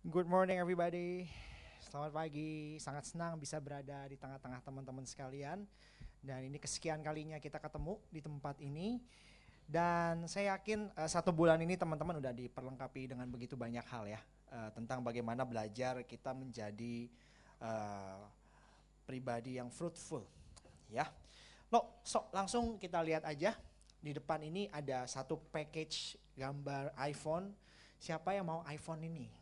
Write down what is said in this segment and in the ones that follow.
Good morning everybody. Selamat pagi. Sangat senang bisa berada di tengah-tengah teman-teman sekalian. Dan ini kesekian kalinya kita ketemu di tempat ini. Dan saya yakin uh, satu bulan ini teman-teman udah diperlengkapi dengan begitu banyak hal ya. Uh, tentang bagaimana belajar kita menjadi uh, pribadi yang fruitful. Ya. Lo, so langsung kita lihat aja. Di depan ini ada satu package gambar iPhone. Siapa yang mau iPhone ini?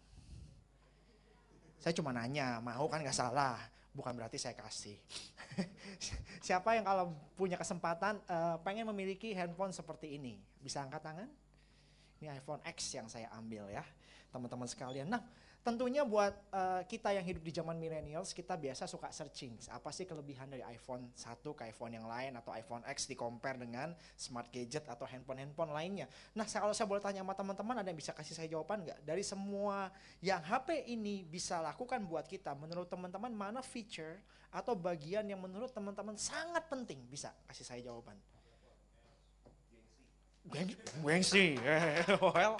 Saya cuma nanya, mau kan nggak salah, bukan berarti saya kasih. Siapa yang kalau punya kesempatan uh, pengen memiliki handphone seperti ini, bisa angkat tangan? Ini iPhone X yang saya ambil ya, teman-teman sekalian. Nah, tentunya buat uh, kita yang hidup di zaman millennials, kita biasa suka searching. Apa sih kelebihan dari iPhone 1 ke iPhone yang lain atau iPhone X di compare dengan smart gadget atau handphone-handphone lainnya. Nah, kalau saya boleh tanya sama teman-teman, ada yang bisa kasih saya jawaban nggak? Dari semua yang HP ini bisa lakukan buat kita, menurut teman-teman mana feature atau bagian yang menurut teman-teman sangat penting? Bisa kasih saya jawaban. Gengsi. well.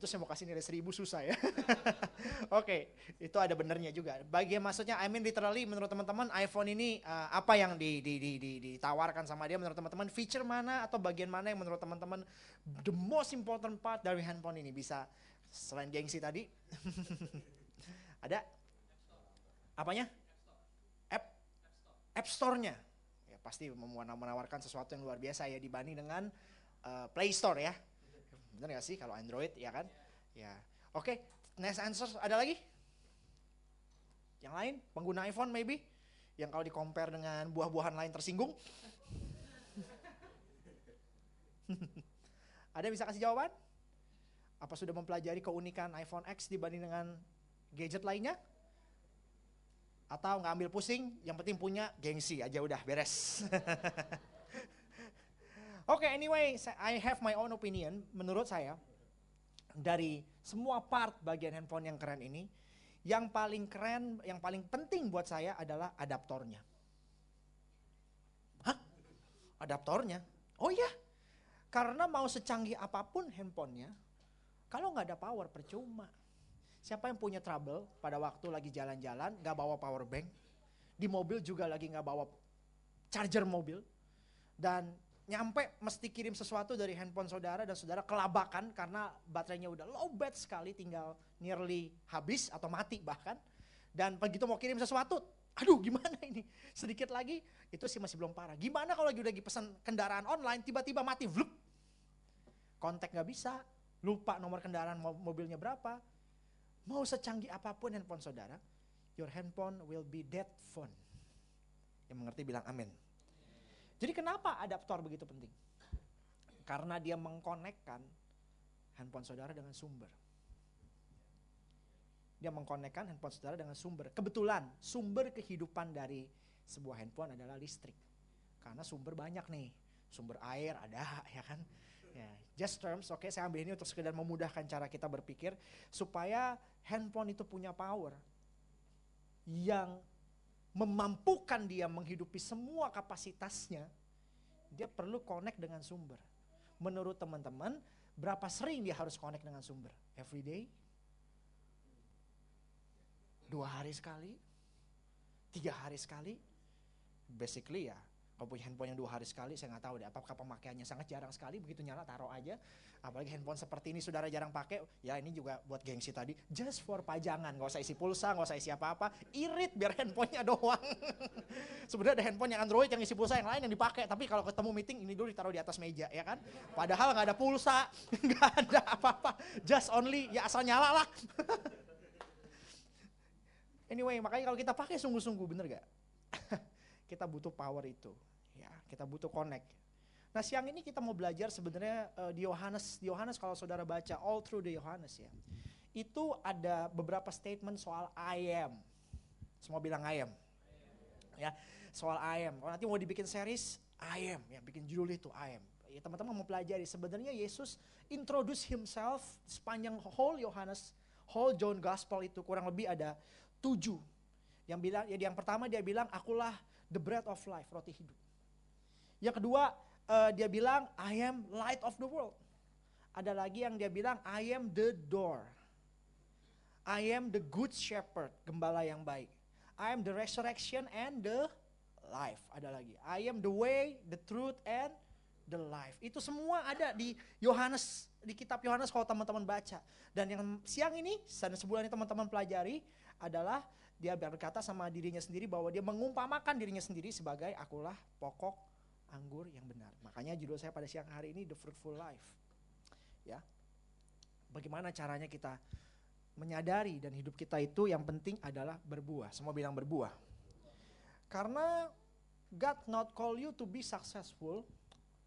Itu saya mau kasih nilai seribu susah ya. Oke, okay, itu ada benernya juga. Bagian maksudnya, I mean literally menurut teman-teman iPhone ini uh, apa yang di, di, di, di, ditawarkan sama dia menurut teman-teman? Feature mana atau bagian mana yang menurut teman-teman the most important part dari handphone ini bisa selain gengsi tadi? ada? Apanya? App? App Store-nya. Pasti menawarkan sesuatu yang luar biasa ya dibanding dengan uh, Play Store ya Bener gak sih kalau Android ya kan? Ya. Oke, okay. next answer ada lagi? Yang lain? Pengguna iPhone maybe? Yang kalau di compare dengan buah-buahan lain tersinggung? ada yang bisa kasih jawaban? Apa sudah mempelajari keunikan iPhone X dibanding dengan gadget lainnya? Atau nggak ambil pusing, yang penting punya gengsi aja udah beres. Oke, okay, anyway, I have my own opinion. Menurut saya, dari semua part bagian handphone yang keren ini, yang paling keren, yang paling penting buat saya adalah adaptornya. Hah? Adaptornya? Oh iya, karena mau secanggih apa pun handphonenya, kalau nggak ada power percuma. Siapa yang punya trouble pada waktu lagi jalan-jalan, nggak bawa power bank, di mobil juga lagi nggak bawa charger mobil, dan nyampe mesti kirim sesuatu dari handphone saudara dan saudara kelabakan karena baterainya udah low bat sekali tinggal nearly habis atau mati bahkan. Dan begitu mau kirim sesuatu aduh gimana ini? Sedikit lagi itu sih masih belum parah. Gimana kalau lagi udah pesan kendaraan online tiba-tiba mati vlup. Kontak nggak bisa lupa nomor kendaraan mobilnya berapa mau secanggih apa pun handphone saudara your handphone will be dead phone yang mengerti bilang amin jadi kenapa adaptor begitu penting? Karena dia mengkonekkan handphone saudara dengan sumber. Dia mengkonekkan handphone saudara dengan sumber. Kebetulan sumber kehidupan dari sebuah handphone adalah listrik. Karena sumber banyak nih. Sumber air ada ya kan. Ya, just terms, oke okay, saya ambil ini untuk sekedar memudahkan cara kita berpikir supaya handphone itu punya power yang memampukan dia menghidupi semua kapasitasnya, dia perlu connect dengan sumber. Menurut teman-teman, berapa sering dia harus connect dengan sumber? Every day? Dua hari sekali? Tiga hari sekali? Basically ya, kalau punya handphone yang dua hari sekali, saya nggak tahu deh apakah pemakaiannya sangat jarang sekali, begitu nyala taruh aja. Apalagi handphone seperti ini saudara jarang pakai, ya ini juga buat gengsi tadi, just for pajangan, nggak usah isi pulsa, nggak usah isi apa-apa, irit biar handphonenya doang. Sebenarnya ada handphone yang Android yang isi pulsa yang lain yang dipakai, tapi kalau ketemu meeting ini dulu ditaruh di atas meja, ya kan? Padahal nggak ada pulsa, nggak ada apa-apa, just only ya asal nyala lah. anyway, makanya kalau kita pakai sungguh-sungguh, bener gak? kita butuh power itu. Ya, kita butuh connect. Nah, siang ini kita mau belajar sebenarnya uh, di Yohanes. Yohanes kalau saudara baca all through the Yohanes ya. Itu ada beberapa statement soal I am. Semua bilang I am. Ya, soal I am. Kalau nanti mau dibikin series I am, ya bikin judul itu I am. Ya, teman-teman mau pelajari sebenarnya Yesus introduce himself sepanjang whole Yohanes, whole John Gospel itu kurang lebih ada tujuh. Yang bilang, ya yang pertama dia bilang akulah the bread of life, roti hidup. Yang kedua, uh, dia bilang I am light of the world. Ada lagi yang dia bilang I am the door. I am the good shepherd, gembala yang baik. I am the resurrection and the life. Ada lagi. I am the way, the truth and the life. Itu semua ada di Yohanes di kitab Yohanes kalau teman-teman baca. Dan yang siang ini, sebulan ini teman-teman pelajari adalah dia berkata sama dirinya sendiri bahwa dia mengumpamakan dirinya sendiri sebagai akulah pokok anggur yang benar. Makanya judul saya pada siang hari ini The Fruitful Life. Ya. Bagaimana caranya kita menyadari dan hidup kita itu yang penting adalah berbuah. Semua bilang berbuah. Karena God not call you to be successful,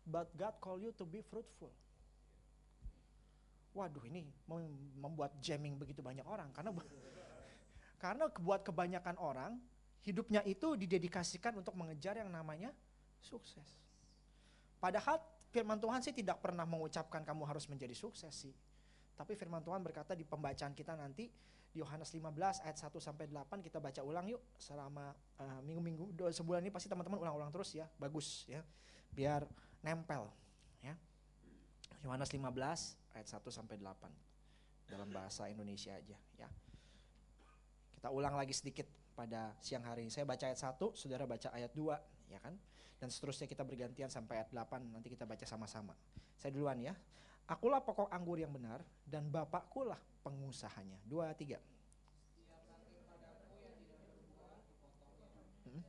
but God call you to be fruitful. Waduh ini membuat jamming begitu banyak orang karena karena buat kebanyakan orang, hidupnya itu didedikasikan untuk mengejar yang namanya sukses. Padahal firman Tuhan sih tidak pernah mengucapkan kamu harus menjadi sukses sih. Tapi firman Tuhan berkata di pembacaan kita nanti di Yohanes 15 ayat 1 sampai 8 kita baca ulang yuk selama uh, minggu-minggu sebulan ini pasti teman-teman ulang-ulang terus ya. Bagus ya. Biar nempel ya. Yohanes 15 ayat 1 sampai 8 dalam bahasa Indonesia aja ya. Kita ulang lagi sedikit pada siang hari ini. Saya baca ayat 1, saudara baca ayat 2, ya kan? Dan seterusnya kita bergantian sampai ayat 8, nanti kita baca sama-sama. Saya duluan ya. Akulah pokok anggur yang benar, dan Bapakku lah pengusahanya. Dua, tiga. Hmm?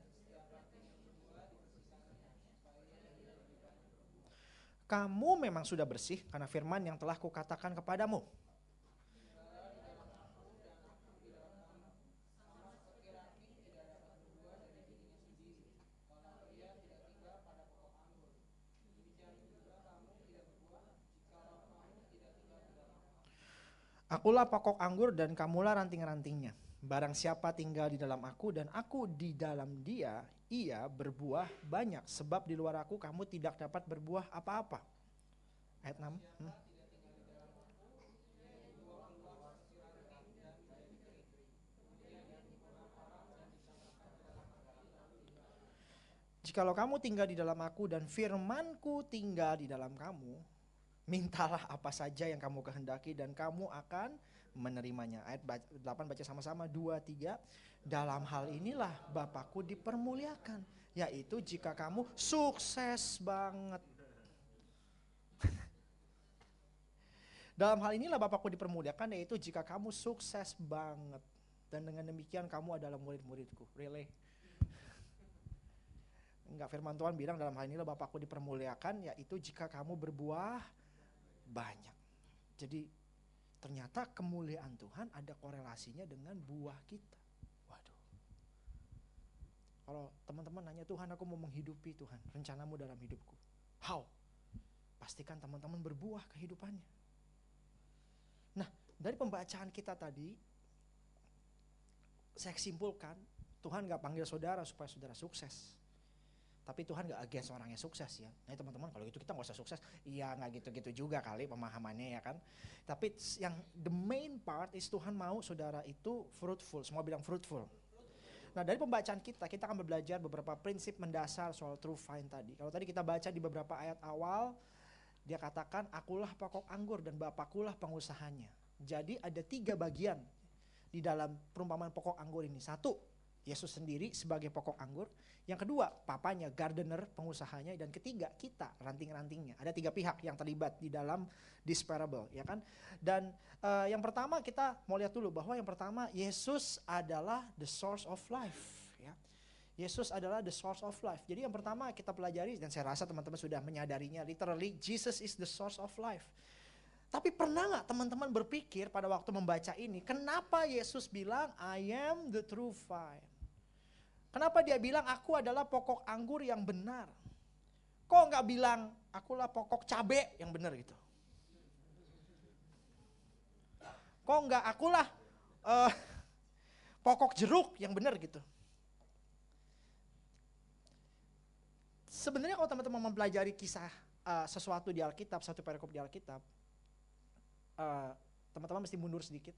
Kamu memang sudah bersih karena firman yang telah kukatakan kepadamu. Akulah pokok anggur dan kamulah ranting-rantingnya. Barang siapa tinggal di dalam aku dan aku di dalam dia, ia berbuah banyak. Sebab di luar aku kamu tidak dapat berbuah apa-apa. Ayat 6. Hmm. Jikalau kamu tinggal di dalam aku dan firmanku tinggal di dalam kamu, Mintalah apa saja yang kamu kehendaki dan kamu akan menerimanya. Ayat 8 baca sama-sama 2 3. Dalam hal inilah Bapakku dipermuliakan, yaitu jika kamu sukses banget. Dalam hal inilah Bapakku dipermuliakan yaitu jika kamu sukses banget. Dan dengan demikian kamu adalah murid-muridku. Really? Enggak firman Tuhan bilang dalam hal inilah Bapakku dipermuliakan yaitu jika kamu berbuah banyak. Jadi ternyata kemuliaan Tuhan ada korelasinya dengan buah kita. Waduh. Kalau teman-teman nanya Tuhan aku mau menghidupi Tuhan, rencanamu dalam hidupku. How? Pastikan teman-teman berbuah kehidupannya. Nah, dari pembacaan kita tadi, saya simpulkan Tuhan gak panggil saudara supaya saudara sukses. Tapi Tuhan gak against orang yang sukses ya. Nah teman-teman kalau gitu kita gak usah sukses. Iya gak gitu-gitu juga kali pemahamannya ya kan. Tapi yang the main part is Tuhan mau saudara itu fruitful. Semua bilang fruitful. Nah dari pembacaan kita, kita akan belajar beberapa prinsip mendasar soal true vine tadi. Kalau tadi kita baca di beberapa ayat awal, dia katakan, akulah pokok anggur dan bapakulah pengusahanya. Jadi ada tiga bagian di dalam perumpamaan pokok anggur ini. Satu, Yesus sendiri sebagai pokok anggur. Yang kedua, papanya, gardener, pengusahanya. Dan ketiga, kita, ranting-rantingnya. Ada tiga pihak yang terlibat di dalam this parable, ya kan? Dan uh, yang pertama kita mau lihat dulu bahwa yang pertama, Yesus adalah the source of life. Ya. Yesus adalah the source of life. Jadi yang pertama kita pelajari, dan saya rasa teman-teman sudah menyadarinya, literally, Jesus is the source of life. Tapi pernah nggak teman-teman berpikir pada waktu membaca ini, kenapa Yesus bilang, I am the true vine? Kenapa dia bilang aku adalah pokok anggur yang benar? Kok nggak bilang akulah pokok cabe yang benar gitu? Kok nggak akulah uh, pokok jeruk yang benar gitu? Sebenarnya kalau teman-teman mempelajari kisah uh, sesuatu di Alkitab, satu perikop di Alkitab, uh, teman-teman mesti mundur sedikit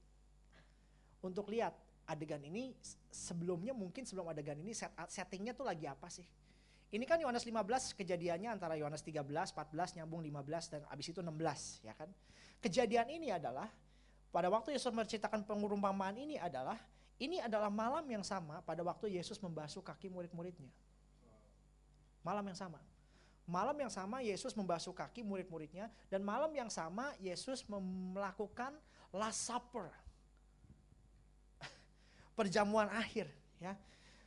untuk lihat adegan ini sebelumnya mungkin sebelum adegan ini set, settingnya tuh lagi apa sih? Ini kan Yohanes 15 kejadiannya antara Yohanes 13, 14 nyambung 15 dan abis itu 16 ya kan. Kejadian ini adalah pada waktu Yesus menceritakan pengurumpamaan ini adalah ini adalah malam yang sama pada waktu Yesus membasuh kaki murid-muridnya. Malam yang sama. Malam yang sama Yesus membasuh kaki murid-muridnya dan malam yang sama Yesus melakukan last supper. Perjamuan akhir ya.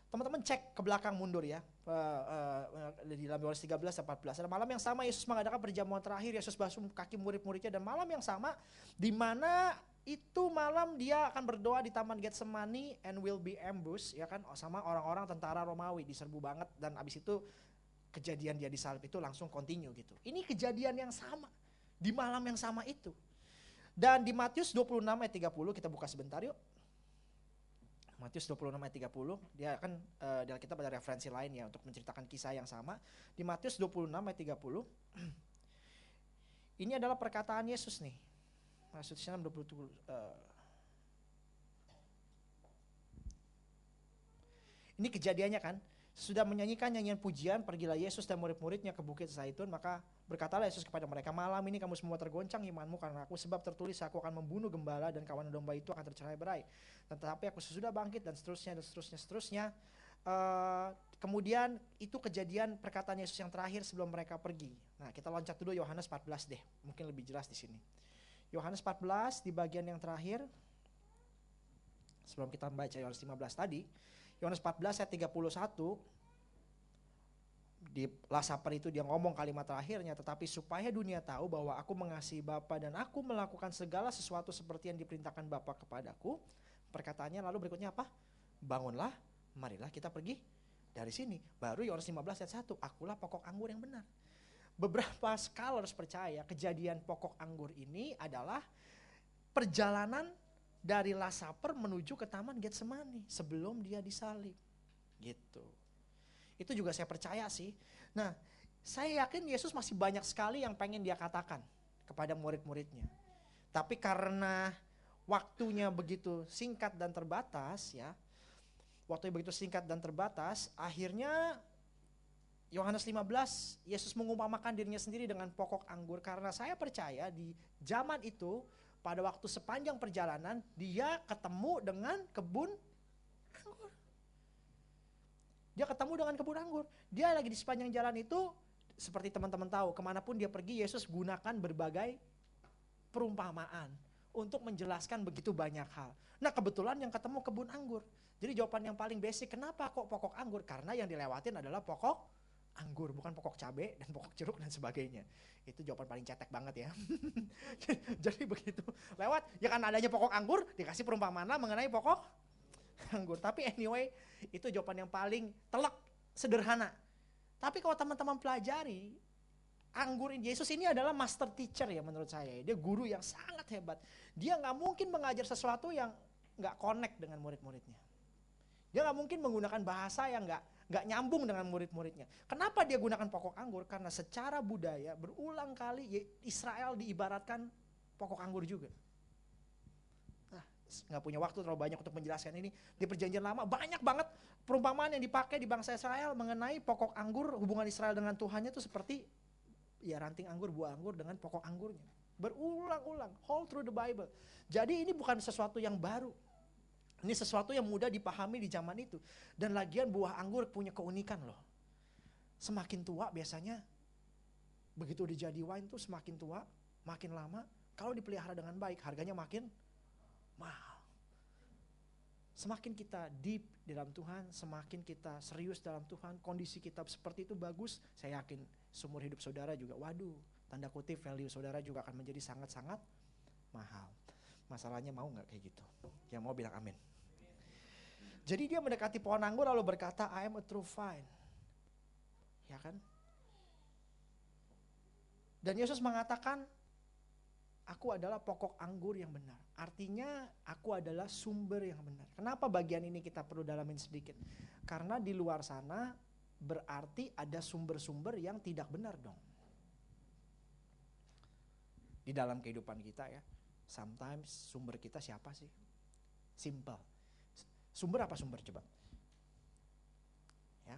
Teman-teman cek ke belakang mundur ya. Uh, uh, di dalam Yohanes 13 dan 14. Ada malam yang sama Yesus mengadakan perjamuan terakhir, Yesus basuh kaki murid-muridnya dan malam yang sama di mana itu malam dia akan berdoa di Taman Getsemani and will be ambush ya kan sama orang-orang tentara Romawi diserbu banget dan abis itu kejadian dia disalib itu langsung continue gitu. Ini kejadian yang sama di malam yang sama itu. Dan di Matius 26 ayat 30 kita buka sebentar yuk. Matius 26 ayat 30, dia kan uh, di Alkitab ada referensi lain ya untuk menceritakan kisah yang sama. Di Matius 26 ayat 30, ini adalah perkataan Yesus nih. Matius 6 27, uh, ini kejadiannya kan, sudah menyanyikan nyanyian pujian, pergilah Yesus dan murid-muridnya ke Bukit Zaitun, maka berkatalah Yesus kepada mereka, malam ini kamu semua tergoncang imanmu karena aku, sebab tertulis aku akan membunuh gembala dan kawan domba itu akan tercerai berai. Tetapi aku sesudah bangkit dan seterusnya dan seterusnya seterusnya. Uh, kemudian itu kejadian perkataan Yesus yang terakhir sebelum mereka pergi. Nah kita loncat dulu Yohanes 14 deh, mungkin lebih jelas di sini. Yohanes 14 di bagian yang terakhir, sebelum kita membaca Yohanes 15 tadi, Yohanes 14 ayat 31 di Lasaper itu dia ngomong kalimat terakhirnya tetapi supaya dunia tahu bahwa aku mengasihi Bapa dan aku melakukan segala sesuatu seperti yang diperintahkan Bapa kepadaku. Perkataannya lalu berikutnya apa? Bangunlah marilah kita pergi dari sini. Baru Yohanes 15 ayat 1 akulah pokok anggur yang benar. Beberapa scholars percaya kejadian pokok anggur ini adalah perjalanan dari Lasaper menuju ke Taman Getsemani sebelum dia disalib. Gitu. Itu juga saya percaya sih. Nah, saya yakin Yesus masih banyak sekali yang pengen dia katakan kepada murid-muridnya. Tapi karena waktunya begitu singkat dan terbatas ya. Waktunya begitu singkat dan terbatas, akhirnya Yohanes 15, Yesus mengumpamakan dirinya sendiri dengan pokok anggur karena saya percaya di zaman itu pada waktu sepanjang perjalanan dia ketemu dengan kebun anggur. Dia ketemu dengan kebun anggur. Dia lagi di sepanjang jalan itu seperti teman-teman tahu ke mana pun dia pergi Yesus gunakan berbagai perumpamaan untuk menjelaskan begitu banyak hal. Nah kebetulan yang ketemu kebun anggur. Jadi jawaban yang paling basic kenapa kok pokok anggur? Karena yang dilewatin adalah pokok anggur bukan pokok cabai dan pokok jeruk dan sebagainya. Itu jawaban paling cetek banget ya. Jadi begitu. Lewat ya kan adanya pokok anggur dikasih perumpamaan mengenai pokok anggur. Tapi anyway itu jawaban yang paling telak sederhana. Tapi kalau teman-teman pelajari anggur Yesus ini adalah master teacher ya menurut saya. Dia guru yang sangat hebat. Dia nggak mungkin mengajar sesuatu yang nggak connect dengan murid-muridnya. Dia nggak mungkin menggunakan bahasa yang nggak nggak nyambung dengan murid-muridnya. Kenapa dia gunakan pokok anggur? Karena secara budaya berulang kali Israel diibaratkan pokok anggur juga. Nah, nggak punya waktu terlalu banyak untuk menjelaskan ini. Di perjanjian lama banyak banget perumpamaan yang dipakai di bangsa Israel mengenai pokok anggur, hubungan Israel dengan Tuhannya itu seperti ya ranting anggur, buah anggur dengan pokok anggurnya. Berulang-ulang, all through the Bible. Jadi ini bukan sesuatu yang baru ini sesuatu yang mudah dipahami di zaman itu. Dan lagian buah anggur punya keunikan loh. Semakin tua biasanya begitu dijadi wine tuh semakin tua, makin lama kalau dipelihara dengan baik harganya makin mahal. Semakin kita deep di dalam Tuhan, semakin kita serius dalam Tuhan, kondisi kita seperti itu bagus, saya yakin seumur hidup saudara juga, waduh, tanda kutip value saudara juga akan menjadi sangat-sangat mahal. Masalahnya mau nggak kayak gitu? Yang mau bilang amin. Jadi dia mendekati pohon anggur lalu berkata, I am a true vine. Ya kan? Dan Yesus mengatakan, aku adalah pokok anggur yang benar. Artinya aku adalah sumber yang benar. Kenapa bagian ini kita perlu dalamin sedikit? Karena di luar sana berarti ada sumber-sumber yang tidak benar dong. Di dalam kehidupan kita ya, sometimes sumber kita siapa sih? Simple Sumber apa sumber coba? Ya.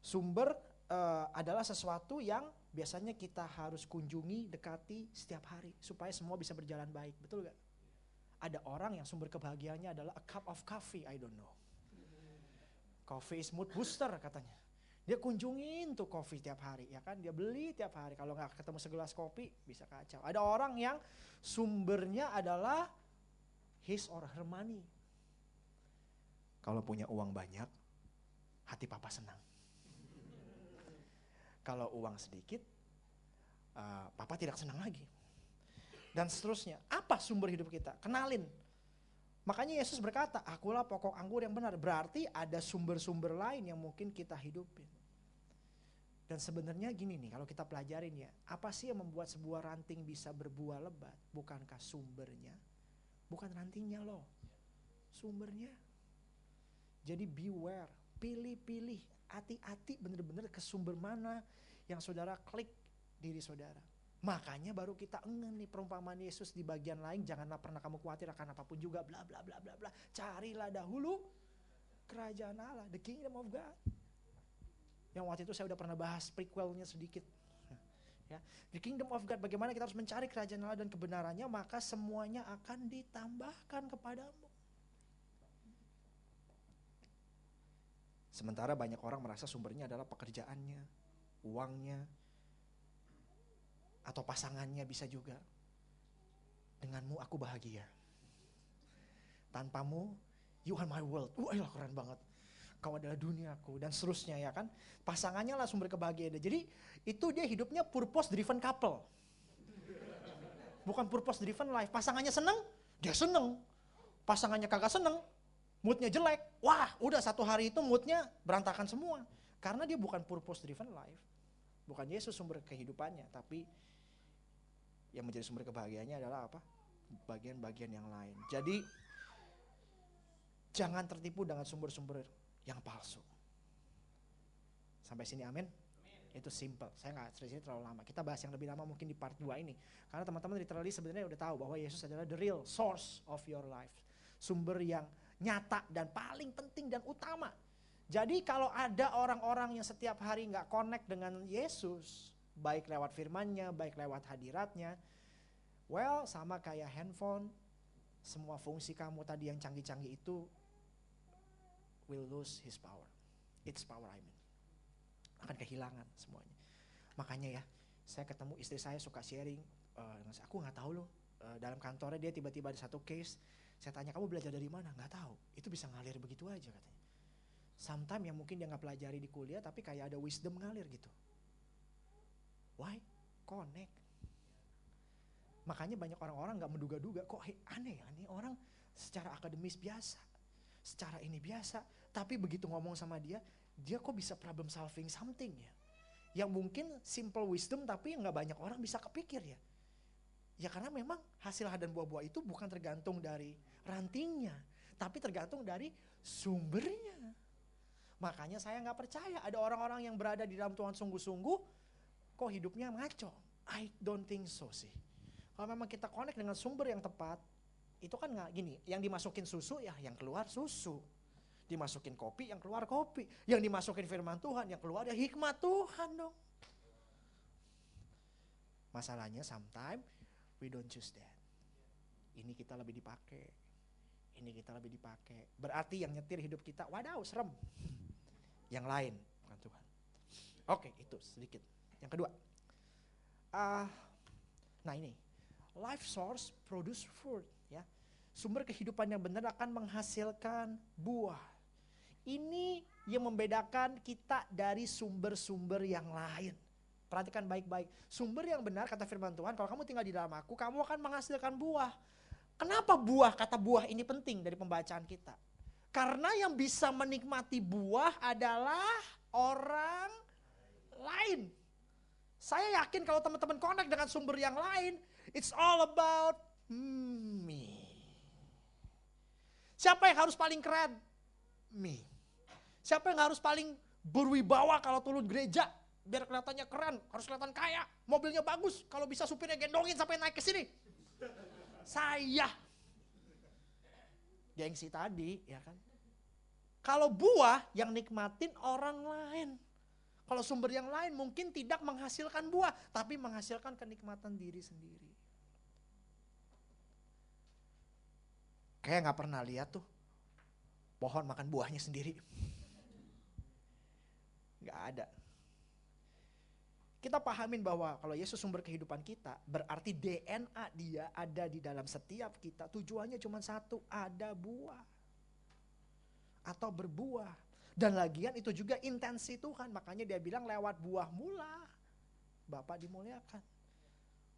Sumber uh, adalah sesuatu yang biasanya kita harus kunjungi, dekati setiap hari supaya semua bisa berjalan baik. Betul gak? Ada orang yang sumber kebahagiaannya adalah a cup of coffee, I don't know. Coffee is mood booster katanya. Dia kunjungin tuh kopi tiap hari, ya kan? Dia beli tiap hari. Kalau nggak ketemu segelas kopi, bisa kacau. Ada orang yang sumbernya adalah his or her money. Kalau punya uang banyak, hati papa senang. Kalau uang sedikit, uh, papa tidak senang lagi. Dan seterusnya. Apa sumber hidup kita? Kenalin Makanya Yesus berkata, akulah pokok anggur yang benar. Berarti ada sumber-sumber lain yang mungkin kita hidupin. Dan sebenarnya gini nih, kalau kita pelajarin ya, apa sih yang membuat sebuah ranting bisa berbuah lebat? Bukankah sumbernya? Bukan rantingnya loh, sumbernya. Jadi beware, pilih-pilih, hati-hati bener-bener ke sumber mana yang saudara klik diri saudara. Makanya baru kita engen nih perumpamaan Yesus di bagian lain. Janganlah pernah kamu khawatir akan apa pun juga. Bla bla bla bla bla. Carilah dahulu kerajaan Allah. The kingdom of God. Yang waktu itu saya udah pernah bahas prequelnya sedikit. Ya, the kingdom of God. Bagaimana kita harus mencari kerajaan Allah dan kebenarannya. Maka semuanya akan ditambahkan kepadamu. Sementara banyak orang merasa sumbernya adalah pekerjaannya, uangnya, atau pasangannya bisa juga. Denganmu aku bahagia. Tanpamu, you are my world. Wah, uh, keren banget. Kau adalah duniaku dan seterusnya ya kan. Pasangannya lah sumber kebahagiaan. Jadi itu dia hidupnya purpose driven couple. Bukan purpose driven life. Pasangannya seneng, dia seneng. Pasangannya kagak seneng, moodnya jelek. Wah, udah satu hari itu moodnya berantakan semua. Karena dia bukan purpose driven life. Bukan Yesus sumber kehidupannya, tapi yang menjadi sumber kebahagiaannya adalah apa? Bagian-bagian yang lain. Jadi jangan tertipu dengan sumber-sumber yang palsu. Sampai sini amin. Itu simple. Saya nggak cerita terlalu lama. Kita bahas yang lebih lama mungkin di part 2 ini. Karena teman-teman literally sebenarnya udah tahu bahwa Yesus adalah the real source of your life. Sumber yang nyata dan paling penting dan utama. Jadi kalau ada orang-orang yang setiap hari nggak connect dengan Yesus, baik lewat firmannya, baik lewat hadiratnya. Well, sama kayak handphone, semua fungsi kamu tadi yang canggih-canggih itu will lose his power. Its power I mean. Akan kehilangan semuanya. Makanya ya, saya ketemu istri saya suka sharing, uh, aku nggak tahu loh, uh, dalam kantornya dia tiba-tiba ada satu case, saya tanya kamu belajar dari mana? Nggak tahu. Itu bisa ngalir begitu aja katanya. Sometimes yang mungkin dia nggak pelajari di kuliah, tapi kayak ada wisdom ngalir gitu. Why? Connect. Makanya banyak orang-orang nggak menduga-duga kok hey, aneh ya ini orang secara akademis biasa, secara ini biasa, tapi begitu ngomong sama dia, dia kok bisa problem solving something ya. Yang mungkin simple wisdom tapi nggak banyak orang bisa kepikir ya. Ya karena memang hasil dan buah-buah itu bukan tergantung dari rantingnya, tapi tergantung dari sumbernya. Makanya saya nggak percaya ada orang-orang yang berada di dalam Tuhan sungguh-sungguh kok hidupnya ngaco. I don't think so sih. Kalau memang kita connect dengan sumber yang tepat, itu kan nggak gini, yang dimasukin susu ya yang keluar susu. Dimasukin kopi yang keluar kopi. Yang dimasukin firman Tuhan yang keluar ya hikmat Tuhan dong. Masalahnya sometimes we don't choose that. Ini kita lebih dipakai. Ini kita lebih dipakai. Berarti yang nyetir hidup kita, wadaw serem. Yang lain, bukan Tuhan. Oke, itu sedikit. Yang kedua, uh, nah ini, life source produce fruit. Ya, sumber kehidupan yang benar akan menghasilkan buah. Ini yang membedakan kita dari sumber-sumber yang lain. Perhatikan baik-baik. Sumber yang benar kata firman Tuhan, kalau kamu tinggal di dalam aku, kamu akan menghasilkan buah. Kenapa buah? Kata buah ini penting dari pembacaan kita. Karena yang bisa menikmati buah adalah orang lain. Saya yakin kalau teman-teman connect dengan sumber yang lain, it's all about me. Siapa yang harus paling keren? Me. Siapa yang harus paling berwibawa kalau turun gereja? Biar kelihatannya keren, harus kelihatan kaya, mobilnya bagus. Kalau bisa supirnya gendongin sampai naik ke sini. Saya. Gengsi tadi, ya kan? Kalau buah yang nikmatin orang lain. Kalau sumber yang lain mungkin tidak menghasilkan buah, tapi menghasilkan kenikmatan diri sendiri. Kayak nggak pernah lihat tuh pohon makan buahnya sendiri. Nggak ada. Kita pahamin bahwa kalau Yesus sumber kehidupan kita, berarti DNA dia ada di dalam setiap kita. Tujuannya cuma satu, ada buah. Atau berbuah. Dan lagian itu juga intensi Tuhan. Makanya dia bilang lewat buah mula. Bapak dimuliakan.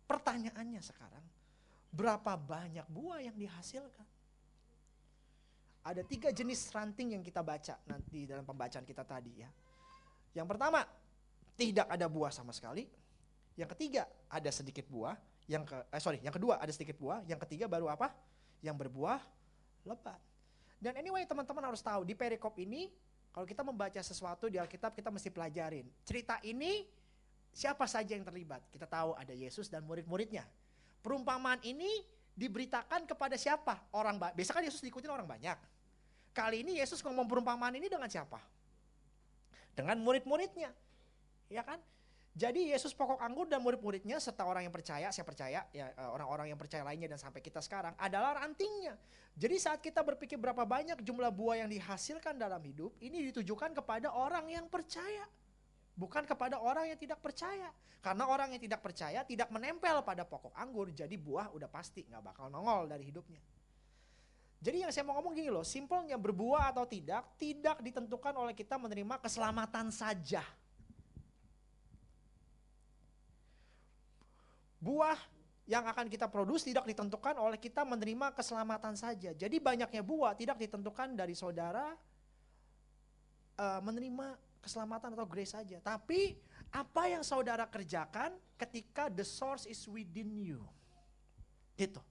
Pertanyaannya sekarang, berapa banyak buah yang dihasilkan? Ada tiga jenis ranting yang kita baca nanti dalam pembacaan kita tadi ya. Yang pertama, tidak ada buah sama sekali. Yang ketiga, ada sedikit buah. Yang ke, eh, sorry, yang kedua ada sedikit buah. Yang ketiga baru apa? Yang berbuah lebat. Dan anyway teman-teman harus tahu di perikop ini kalau kita membaca sesuatu di Alkitab kita mesti pelajarin. Cerita ini siapa saja yang terlibat? Kita tahu ada Yesus dan murid-muridnya. Perumpamaan ini diberitakan kepada siapa? Orang biasa kan Yesus diikutin orang banyak. Kali ini Yesus ngomong perumpamaan ini dengan siapa? Dengan murid-muridnya. Ya kan? Jadi Yesus pokok anggur dan murid-muridnya serta orang yang percaya, saya percaya ya eh, orang-orang yang percaya lainnya dan sampai kita sekarang adalah rantingnya. Jadi saat kita berpikir berapa banyak jumlah buah yang dihasilkan dalam hidup, ini ditujukan kepada orang yang percaya. Bukan kepada orang yang tidak percaya. Karena orang yang tidak percaya tidak menempel pada pokok anggur, jadi buah udah pasti nggak bakal nongol dari hidupnya. Jadi yang saya mau ngomong gini loh, simpelnya berbuah atau tidak, tidak ditentukan oleh kita menerima keselamatan saja buah yang akan kita produksi tidak ditentukan oleh kita menerima keselamatan saja. Jadi banyaknya buah tidak ditentukan dari saudara uh, menerima keselamatan atau grace saja. Tapi apa yang saudara kerjakan ketika the source is within you. Gitu.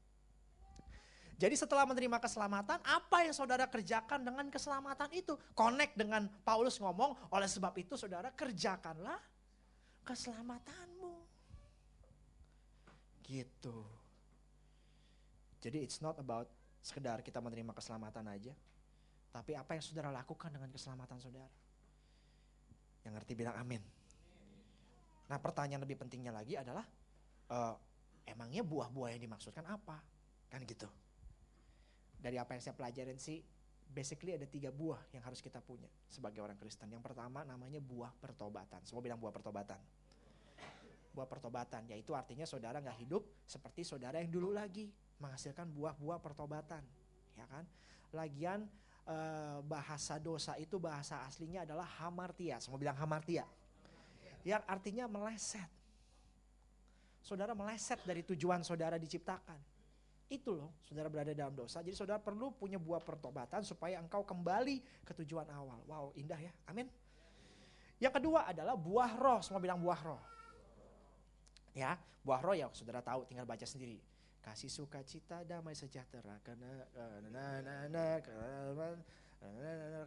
Jadi setelah menerima keselamatan, apa yang saudara kerjakan dengan keselamatan itu? Connect dengan Paulus ngomong, oleh sebab itu saudara kerjakanlah keselamatanmu. Gitu. Jadi it's not about sekedar kita menerima keselamatan aja. Tapi apa yang saudara lakukan dengan keselamatan saudara. Yang ngerti bilang amin. Nah pertanyaan lebih pentingnya lagi adalah, uh, emangnya buah-buah yang dimaksudkan apa? Kan gitu. Dari apa yang saya pelajarin sih, basically ada tiga buah yang harus kita punya sebagai orang Kristen. Yang pertama namanya buah pertobatan. Semua bilang buah pertobatan buah pertobatan, yaitu artinya saudara nggak hidup seperti saudara yang dulu lagi menghasilkan buah-buah pertobatan, ya kan? Lagian eh, bahasa dosa itu bahasa aslinya adalah hamartia, semua bilang hamartia, yang artinya meleset. Saudara meleset dari tujuan saudara diciptakan. Itu loh, saudara berada dalam dosa. Jadi saudara perlu punya buah pertobatan supaya engkau kembali ke tujuan awal. Wow, indah ya. Amin. Yang kedua adalah buah roh. Semua bilang buah roh. Ya, buah roh ya saudara tahu tinggal baca sendiri. Kasih sukacita, damai sejahtera, karena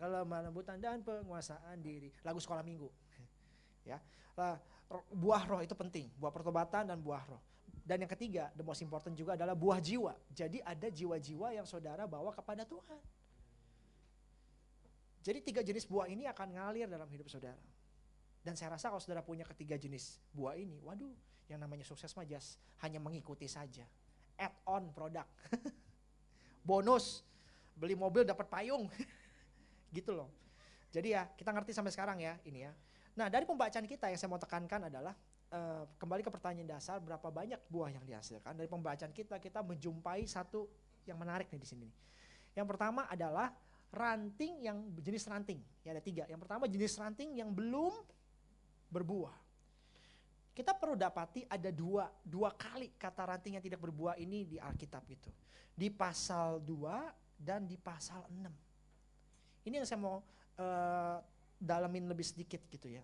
kalau lembutan dan penguasaan diri. Lagu sekolah minggu. Ya, buah roh itu penting, buah pertobatan dan buah roh. Dan yang ketiga, the most important juga adalah buah jiwa. Jadi ada jiwa-jiwa yang saudara bawa kepada Tuhan. Jadi tiga jenis buah ini akan ngalir dalam hidup saudara. Dan saya rasa kalau saudara punya ketiga jenis buah ini, waduh, yang namanya sukses mah just hanya mengikuti saja. Add on produk. Bonus, beli mobil dapat payung. gitu loh. Jadi ya kita ngerti sampai sekarang ya ini ya. Nah dari pembacaan kita yang saya mau tekankan adalah uh, kembali ke pertanyaan dasar berapa banyak buah yang dihasilkan. Dari pembacaan kita kita menjumpai satu yang menarik nih di sini. Yang pertama adalah ranting yang jenis ranting. Ya ada tiga. Yang pertama jenis ranting yang belum berbuah. Kita perlu dapati ada dua, dua kali kata ranting yang tidak berbuah ini di Alkitab itu. Di pasal 2 dan di pasal 6. Ini yang saya mau uh, dalamin lebih sedikit gitu ya.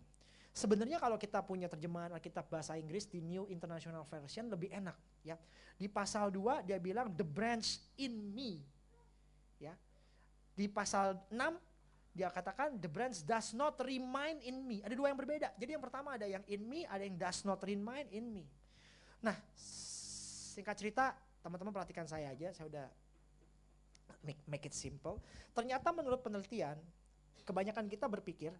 Sebenarnya kalau kita punya terjemahan Alkitab bahasa Inggris di New International Version lebih enak ya. Di pasal 2 dia bilang the branch in me. Ya. Di pasal 6 dia katakan the branch does not remain in me. Ada dua yang berbeda. Jadi yang pertama ada yang in me, ada yang does not remain in me. Nah, singkat cerita, teman-teman perhatikan saya aja, saya udah make, make it simple. Ternyata menurut penelitian, kebanyakan kita berpikir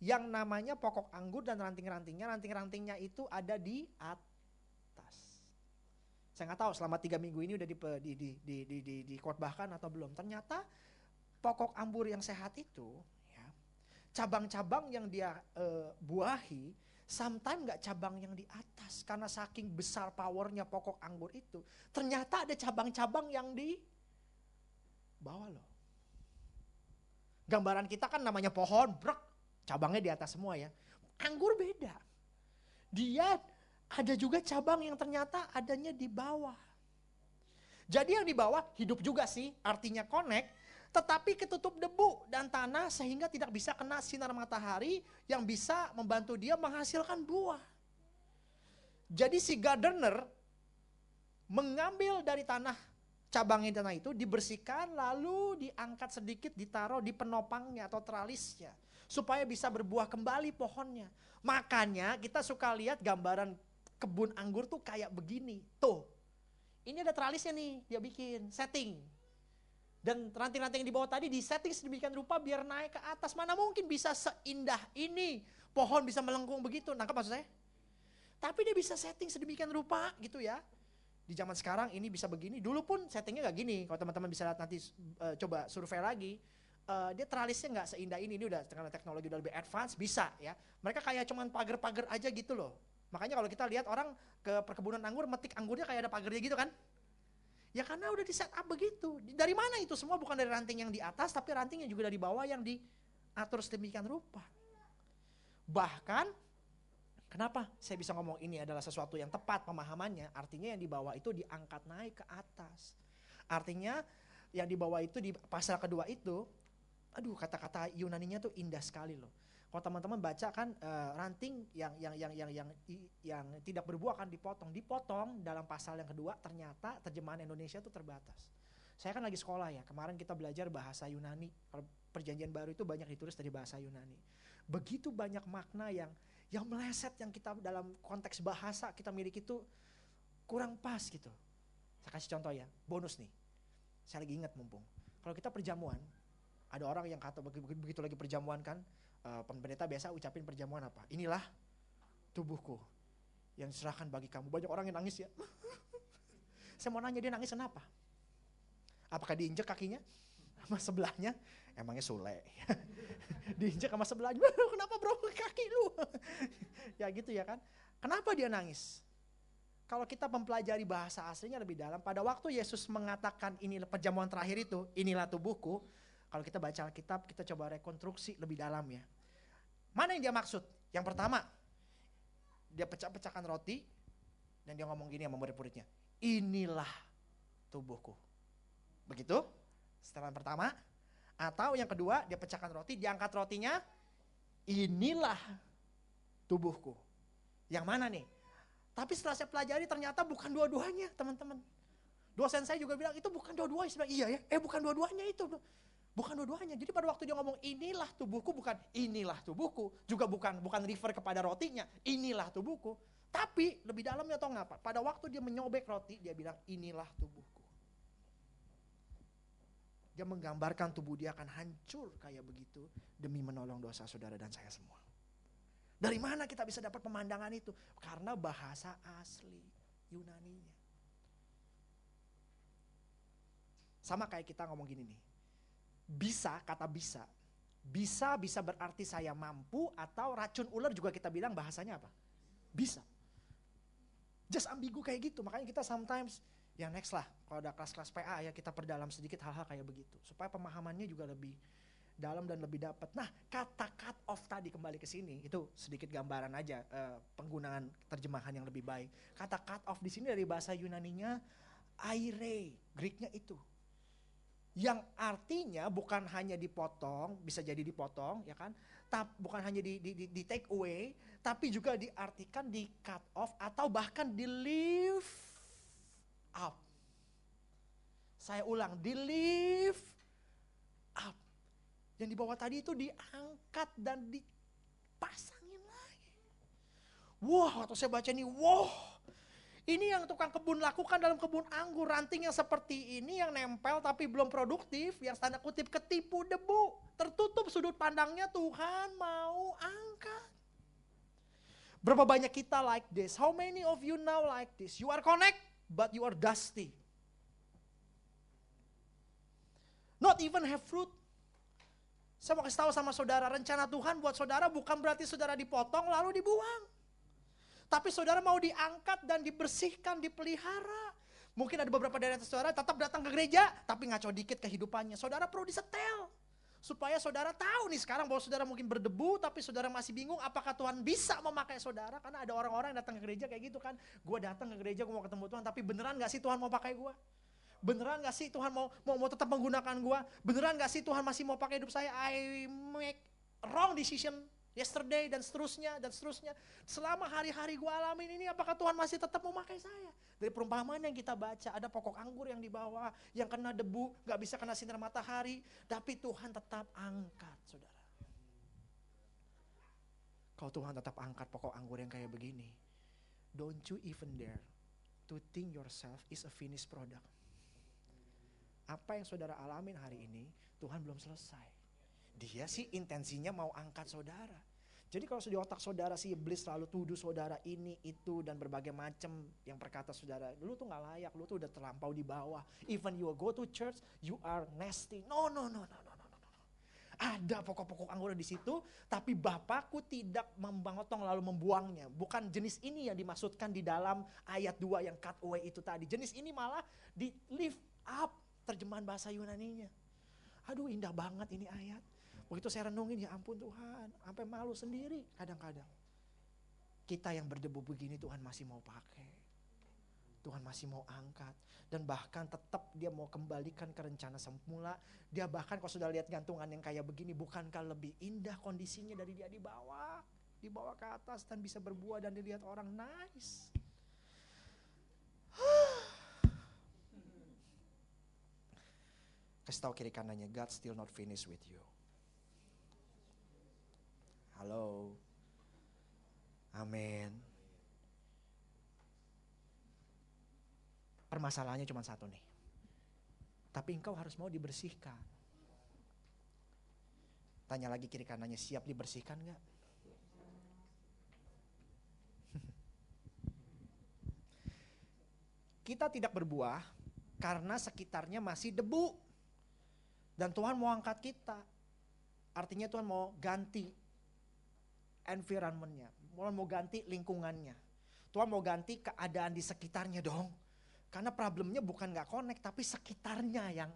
yang namanya pokok anggur dan ranting-rantingnya. Ranting-rantingnya itu ada di atas. Saya nggak tahu selama tiga minggu ini udah di, di, di, di, di, di, di bahkan atau belum. Ternyata pokok anggur yang sehat itu, ya, cabang-cabang yang dia uh, buahi, sometimes nggak cabang yang di atas karena saking besar powernya pokok anggur itu. Ternyata ada cabang-cabang yang di bawah loh. Gambaran kita kan namanya pohon, brok, cabangnya di atas semua ya. Anggur beda. Dia ada juga cabang yang ternyata adanya di bawah. Jadi yang di bawah hidup juga sih, artinya connect, tetapi ketutup debu dan tanah sehingga tidak bisa kena sinar matahari yang bisa membantu dia menghasilkan buah. Jadi si gardener mengambil dari tanah cabangnya tanah itu dibersihkan lalu diangkat sedikit ditaruh di penopangnya atau tralisnya supaya bisa berbuah kembali pohonnya. Makanya kita suka lihat gambaran kebun anggur tuh kayak begini. Tuh. Ini ada tralisnya nih, dia bikin setting. Dan ranting-ranting yang di bawah tadi di setting sedemikian rupa biar naik ke atas. Mana mungkin bisa seindah ini. Pohon bisa melengkung begitu. Nangkep maksud saya? Tapi dia bisa setting sedemikian rupa gitu ya. Di zaman sekarang ini bisa begini. Dulu pun settingnya gak gini. Kalau teman-teman bisa lihat nanti uh, coba survei lagi uh, dia tralisnya nggak seindah ini, ini udah karena teknologi udah lebih advance bisa ya. Mereka kayak cuman pagar-pagar aja gitu loh. Makanya kalau kita lihat orang ke perkebunan anggur metik anggurnya kayak ada pagarnya gitu kan? Ya karena udah di set up begitu. Dari mana itu semua bukan dari ranting yang di atas tapi ranting yang juga dari bawah yang diatur sedemikian rupa. Bahkan kenapa saya bisa ngomong ini adalah sesuatu yang tepat pemahamannya? Artinya yang di bawah itu diangkat naik ke atas. Artinya yang di bawah itu di pasal kedua itu aduh kata-kata Yunaninya tuh indah sekali loh. Kalau teman-teman baca kan uh, ranting yang yang yang yang yang yang tidak berbuah kan dipotong, dipotong dalam pasal yang kedua ternyata terjemahan Indonesia itu terbatas. Saya kan lagi sekolah ya, kemarin kita belajar bahasa Yunani. Perjanjian baru itu banyak ditulis dari bahasa Yunani. Begitu banyak makna yang yang meleset yang kita dalam konteks bahasa kita miliki itu kurang pas gitu. Saya kasih contoh ya, bonus nih. Saya lagi ingat mumpung. Kalau kita perjamuan, ada orang yang kata begitu lagi perjamuan kan, uh, pendeta biasa ucapin perjamuan apa? Inilah tubuhku yang diserahkan bagi kamu. Banyak orang yang nangis ya. Saya mau nanya dia nangis kenapa? Apakah diinjek kakinya? Sama sebelahnya? Emangnya Sule. diinjek sama sebelahnya. kenapa bro kaki lu? ya gitu ya kan. Kenapa dia nangis? Kalau kita mempelajari bahasa aslinya lebih dalam, pada waktu Yesus mengatakan ini perjamuan terakhir itu, inilah tubuhku, kalau kita baca Alkitab, kita coba rekonstruksi lebih dalam ya. Mana yang dia maksud? Yang pertama, dia pecah-pecahkan roti, dan dia ngomong gini sama murid-muridnya. Inilah tubuhku. Begitu? Setelan pertama. Atau yang kedua, dia pecahkan roti, diangkat rotinya. Inilah tubuhku. Yang mana nih? Tapi setelah saya pelajari ternyata bukan dua-duanya teman-teman. Dosen saya juga bilang itu bukan dua-duanya. Iya ya, eh bukan dua-duanya itu. Bukan dua-duanya. Jadi pada waktu dia ngomong inilah tubuhku bukan inilah tubuhku, juga bukan bukan refer kepada rotinya, inilah tubuhku. Tapi lebih dalamnya tau ngapa? Pada waktu dia menyobek roti, dia bilang inilah tubuhku. Dia menggambarkan tubuh dia akan hancur kayak begitu demi menolong dosa saudara dan saya semua. Dari mana kita bisa dapat pemandangan itu? Karena bahasa asli Yunaninya. Sama kayak kita ngomong gini nih bisa, kata bisa. Bisa bisa berarti saya mampu atau racun ular juga kita bilang bahasanya apa? Bisa. Just ambigu kayak gitu. Makanya kita sometimes ya next lah. Kalau ada kelas-kelas PA ya kita perdalam sedikit hal-hal kayak begitu. Supaya pemahamannya juga lebih dalam dan lebih dapat. Nah, kata cut off tadi kembali ke sini itu sedikit gambaran aja uh, penggunaan terjemahan yang lebih baik. Kata cut off di sini dari bahasa Yunaninya aire, Greeknya itu yang artinya bukan hanya dipotong, bisa jadi dipotong, ya kan? Tapi bukan hanya di, di, di, di take away, tapi juga diartikan di cut off atau bahkan di lift up. Saya ulang, di lift up. Yang di bawah tadi itu diangkat dan dipasangin lagi. Wah, wow, waktu saya baca ini, wow, Ini yang tukang kebun lakukan dalam kebun anggur. Ranting yang seperti ini yang nempel tapi belum produktif. Yang tanda kutip ketipu debu. Tertutup sudut pandangnya Tuhan mau angkat. Berapa banyak kita like this? How many of you now like this? You are connect but you are dusty. Not even have fruit. Saya mau kasih tahu sama saudara, rencana Tuhan buat saudara bukan berarti saudara dipotong lalu dibuang. Tapi saudara mau diangkat dan dibersihkan, dipelihara. Mungkin ada beberapa dari saudara tetap datang ke gereja, tapi ngaco dikit kehidupannya. Saudara perlu disetel. Supaya saudara tahu nih sekarang bahwa saudara mungkin berdebu, tapi saudara masih bingung apakah Tuhan bisa memakai saudara. Karena ada orang-orang yang datang ke gereja kayak gitu kan. Gue datang ke gereja, gue mau ketemu Tuhan, tapi beneran gak sih Tuhan mau pakai gue? Beneran gak sih Tuhan mau mau, mau tetap menggunakan gua? Beneran gak sih Tuhan masih mau pakai hidup saya? I make wrong decision yesterday dan seterusnya dan seterusnya. Selama hari-hari gua alamin ini apakah Tuhan masih tetap memakai saya? Dari perumpamaan yang kita baca ada pokok anggur yang di bawah yang kena debu, gak bisa kena sinar matahari, tapi Tuhan tetap angkat, Saudara. Kalau Tuhan tetap angkat pokok anggur yang kayak begini, don't you even dare to think yourself is a finished product apa yang saudara alamin hari ini, Tuhan belum selesai. Dia sih intensinya mau angkat saudara. Jadi kalau di otak saudara si iblis selalu tuduh saudara ini, itu, dan berbagai macam yang berkata saudara, lu tuh nggak layak, lu tuh udah terlampau di bawah. Even you go to church, you are nasty. No, no, no, no, no, no, no. Ada pokok-pokok anggur di situ, tapi Bapakku tidak memotong lalu membuangnya. Bukan jenis ini yang dimaksudkan di dalam ayat 2 yang cut away itu tadi. Jenis ini malah di lift up terjemahan bahasa Yunaninya. Aduh indah banget ini ayat. Begitu saya renungin ya ampun Tuhan, sampai malu sendiri kadang-kadang. Kita yang berdebu begini Tuhan masih mau pakai. Tuhan masih mau angkat. Dan bahkan tetap dia mau kembalikan ke rencana semula. Dia bahkan kalau sudah lihat gantungan yang kayak begini, bukankah lebih indah kondisinya dari dia di bawah. Dibawa ke atas dan bisa berbuah dan dilihat orang nice. Kasih tahu kiri kanannya, God still not finished with you. Halo. Amin. Permasalahannya cuma satu nih. Tapi engkau harus mau dibersihkan. Tanya lagi kiri kanannya, siap dibersihkan gak? Kita tidak berbuah karena sekitarnya masih debu. Dan Tuhan mau angkat kita. Artinya Tuhan mau ganti environmentnya. Tuhan mau ganti lingkungannya. Tuhan mau ganti keadaan di sekitarnya dong. Karena problemnya bukan gak connect, tapi sekitarnya yang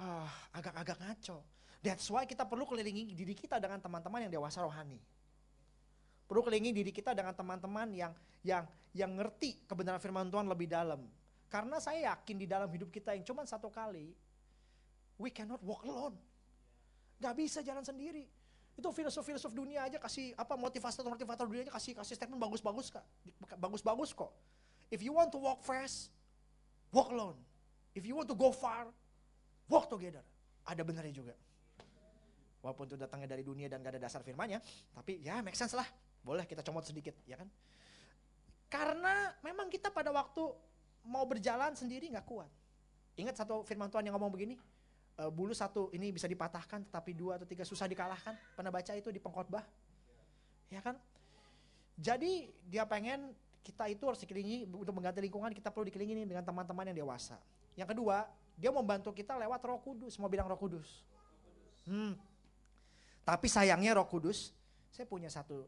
uh, agak-agak ngaco. That's why kita perlu kelilingi diri kita dengan teman-teman yang dewasa rohani. Perlu kelilingi diri kita dengan teman-teman yang yang yang ngerti kebenaran firman Tuhan lebih dalam. Karena saya yakin di dalam hidup kita yang cuma satu kali, We cannot walk alone. Gak bisa jalan sendiri. Itu filosof-filosof dunia aja kasih apa motivator-motivator dunia aja kasih kasih statement bagus-bagus kak. Bagus-bagus kok. If you want to walk fast, walk alone. If you want to go far, walk together. Ada benarnya juga. Walaupun itu datangnya dari dunia dan gak ada dasar firmanya, tapi ya make sense lah. Boleh kita comot sedikit, ya kan? Karena memang kita pada waktu mau berjalan sendiri nggak kuat. Ingat satu firman Tuhan yang ngomong begini, uh, bulu satu ini bisa dipatahkan tetapi dua atau tiga susah dikalahkan. Pernah baca itu di pengkhotbah? Ya kan? Jadi dia pengen kita itu harus dikelilingi untuk mengganti lingkungan kita perlu dikelilingi dengan teman-teman yang dewasa. Yang kedua, dia membantu kita lewat Roh Kudus. Mau bilang Roh Kudus. Hmm. Tapi sayangnya Roh Kudus, saya punya satu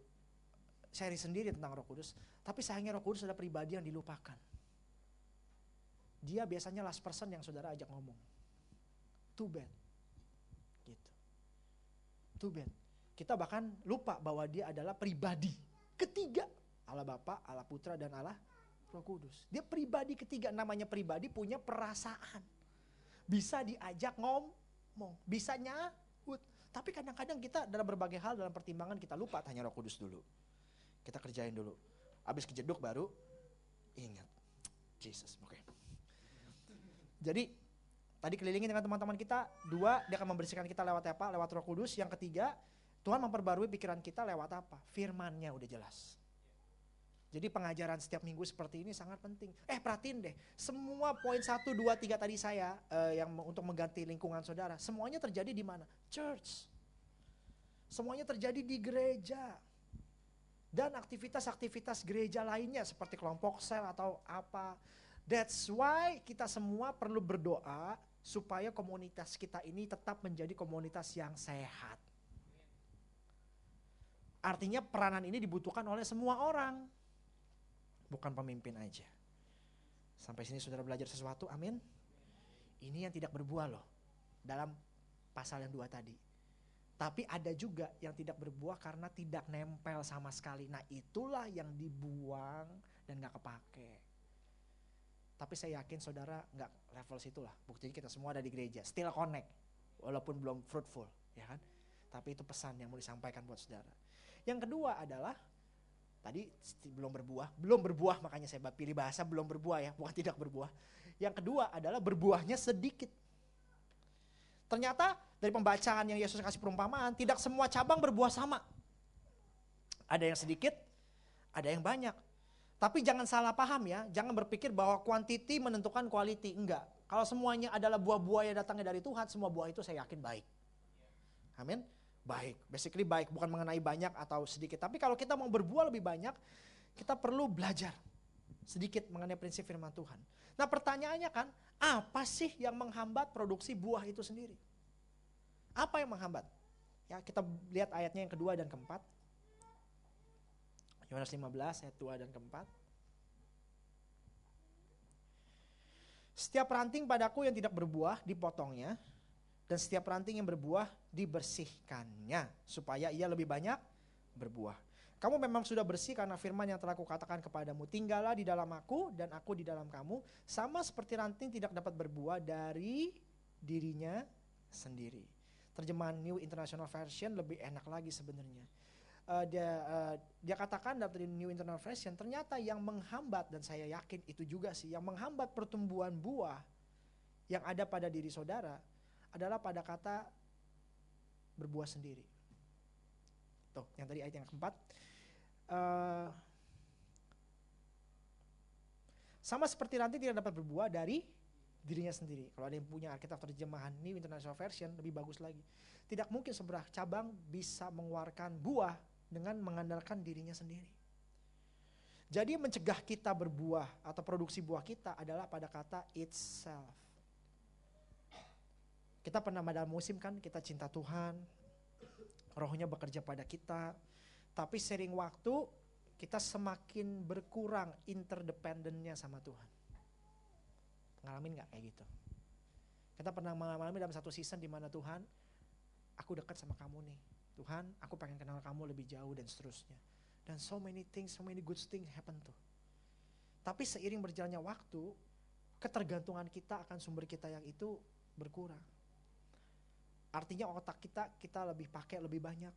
seri sendiri tentang Roh Kudus. Tapi sayangnya Roh Kudus adalah pribadi yang dilupakan. Dia biasanya last person yang saudara ajak ngomong. Too bad. Gitu. Too bad. Kita bahkan lupa bahwa dia adalah pribadi ketiga. Allah Bapa, Allah Putra dan Allah Roh Kudus. Dia pribadi ketiga namanya pribadi punya perasaan. Bisa diajak ngomong, bisa nyahut. Tapi kadang-kadang kita dalam berbagai hal dalam pertimbangan kita lupa tanya Roh Kudus dulu. Kita kerjain dulu. Habis kejeduk baru ingat. Jesus, oke. Okay. Jadi Tadi kelilingin dengan teman-teman kita. Dua, dia akan membersihkan kita lewat apa? Lewat roh kudus. Yang ketiga, Tuhan memperbarui pikiran kita lewat apa? Firmannya udah jelas. Jadi pengajaran setiap minggu seperti ini sangat penting. Eh perhatiin deh, semua poin 1, 2, 3 tadi saya eh, yang untuk mengganti lingkungan saudara, semuanya terjadi di mana? Church. Semuanya terjadi di gereja. Dan aktivitas-aktivitas gereja lainnya seperti kelompok sel atau apa. That's why kita semua perlu berdoa supaya komunitas kita ini tetap menjadi komunitas yang sehat. Artinya peranan ini dibutuhkan oleh semua orang bukan pemimpin aja. Sampai sini saudara belajar sesuatu, amin. Ini yang tidak berbuah loh, dalam pasal yang dua tadi. Tapi ada juga yang tidak berbuah karena tidak nempel sama sekali. Nah itulah yang dibuang dan gak kepake. Tapi saya yakin saudara gak level situ lah. Buktinya kita semua ada di gereja, still connect. Walaupun belum fruitful, ya kan. Tapi itu pesan yang mau disampaikan buat saudara. Yang kedua adalah Tadi belum berbuah, belum berbuah makanya saya pilih bahasa belum berbuah ya, bukan tidak berbuah. Yang kedua adalah berbuahnya sedikit. Ternyata dari pembacaan yang Yesus kasih perumpamaan, tidak semua cabang berbuah sama. Ada yang sedikit, ada yang banyak. Tapi jangan salah paham ya, jangan berpikir bahwa kuantiti menentukan quality, enggak. Kalau semuanya adalah buah-buah yang datangnya dari Tuhan, semua buah itu saya yakin baik. Amin baik. Basically baik, bukan mengenai banyak atau sedikit. Tapi kalau kita mau berbuah lebih banyak, kita perlu belajar sedikit mengenai prinsip firman Tuhan. Nah pertanyaannya kan, apa sih yang menghambat produksi buah itu sendiri? Apa yang menghambat? Ya kita lihat ayatnya yang kedua dan keempat. Yohanes 15 ayat 2 dan keempat. Setiap ranting padaku yang tidak berbuah dipotongnya dan setiap ranting yang berbuah dibersihkannya supaya ia lebih banyak berbuah. Kamu memang sudah bersih karena firman yang telah kukatakan kepadamu. Tinggallah di dalam aku dan aku di dalam kamu. Sama seperti ranting tidak dapat berbuah dari dirinya sendiri. Terjemahan New International Version lebih enak lagi sebenarnya. Uh, dia uh, dia katakan dalam New International Version ternyata yang menghambat dan saya yakin itu juga sih yang menghambat pertumbuhan buah yang ada pada diri saudara adalah pada kata berbuah sendiri. Tuh, yang tadi ayat yang keempat. Uh, sama seperti nanti tidak dapat berbuah dari dirinya sendiri. Kalau ada yang punya Alkitab terjemahan New International Version lebih bagus lagi. Tidak mungkin seberah cabang bisa mengeluarkan buah dengan mengandalkan dirinya sendiri. Jadi mencegah kita berbuah atau produksi buah kita adalah pada kata itself. Kita pernah dalam musim kan kita cinta Tuhan, rohnya bekerja pada kita, tapi sering waktu kita semakin berkurang interdependennya sama Tuhan. Ngalamin gak kayak gitu? Kita pernah mengalami dalam satu season di mana Tuhan, aku dekat sama kamu nih. Tuhan, aku pengen kenal kamu lebih jauh dan seterusnya. Dan so many things, so many good things happen tuh. Tapi seiring berjalannya waktu, ketergantungan kita akan sumber kita yang itu berkurang. Artinya otak kita kita lebih pakai lebih banyak.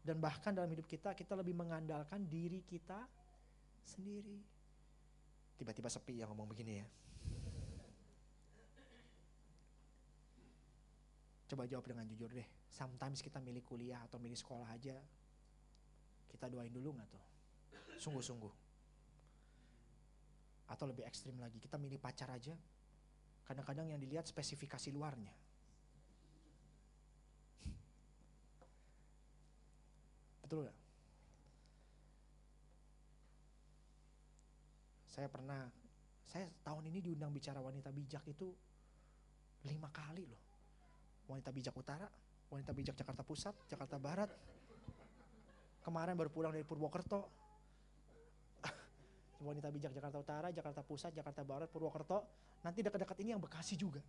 Dan bahkan dalam hidup kita kita lebih mengandalkan diri kita sendiri. Tiba-tiba sepi yang ngomong begini ya. Coba jawab dengan jujur deh. Sometimes kita milih kuliah atau milih sekolah aja. Kita doain dulu gak tuh? Sungguh-sungguh. Atau lebih ekstrim lagi, kita milih pacar aja. Kadang-kadang yang dilihat spesifikasi luarnya Betul gak? Saya pernah, saya tahun ini diundang bicara wanita bijak itu lima kali loh. Wanita bijak utara, wanita bijak Jakarta Pusat, Jakarta Barat. Kemarin baru pulang dari Purwokerto. wanita bijak Jakarta Utara, Jakarta Pusat, Jakarta Barat, Purwokerto. Nanti dekat-dekat ini yang Bekasi juga.